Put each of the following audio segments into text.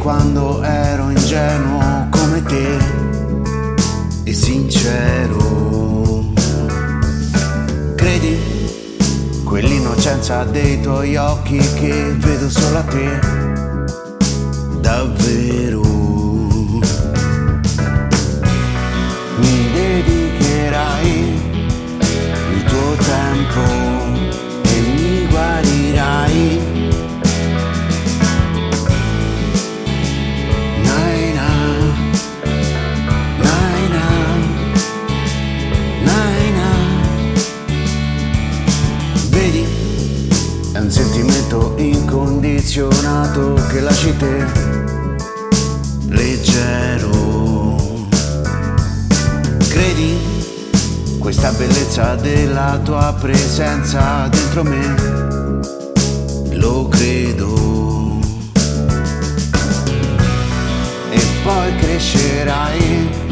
quando ero ingenuo come te e sincero. Credi quell'innocenza dei tuoi occhi che vedo solo a te, davvero. condizionato che la te leggero. Credi questa bellezza della tua presenza dentro me? Lo credo. E poi crescerai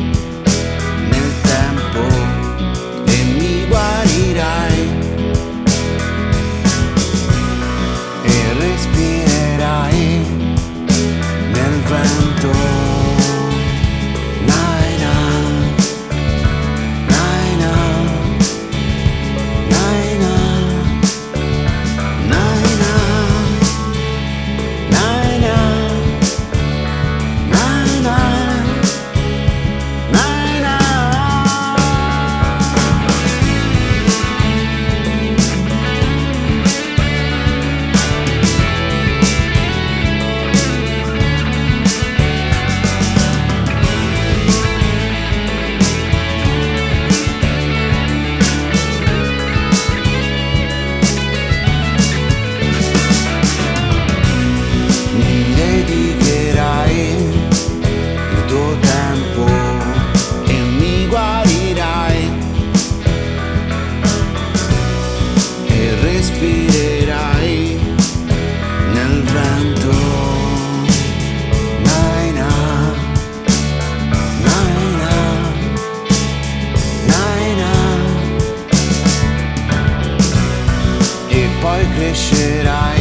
Krishna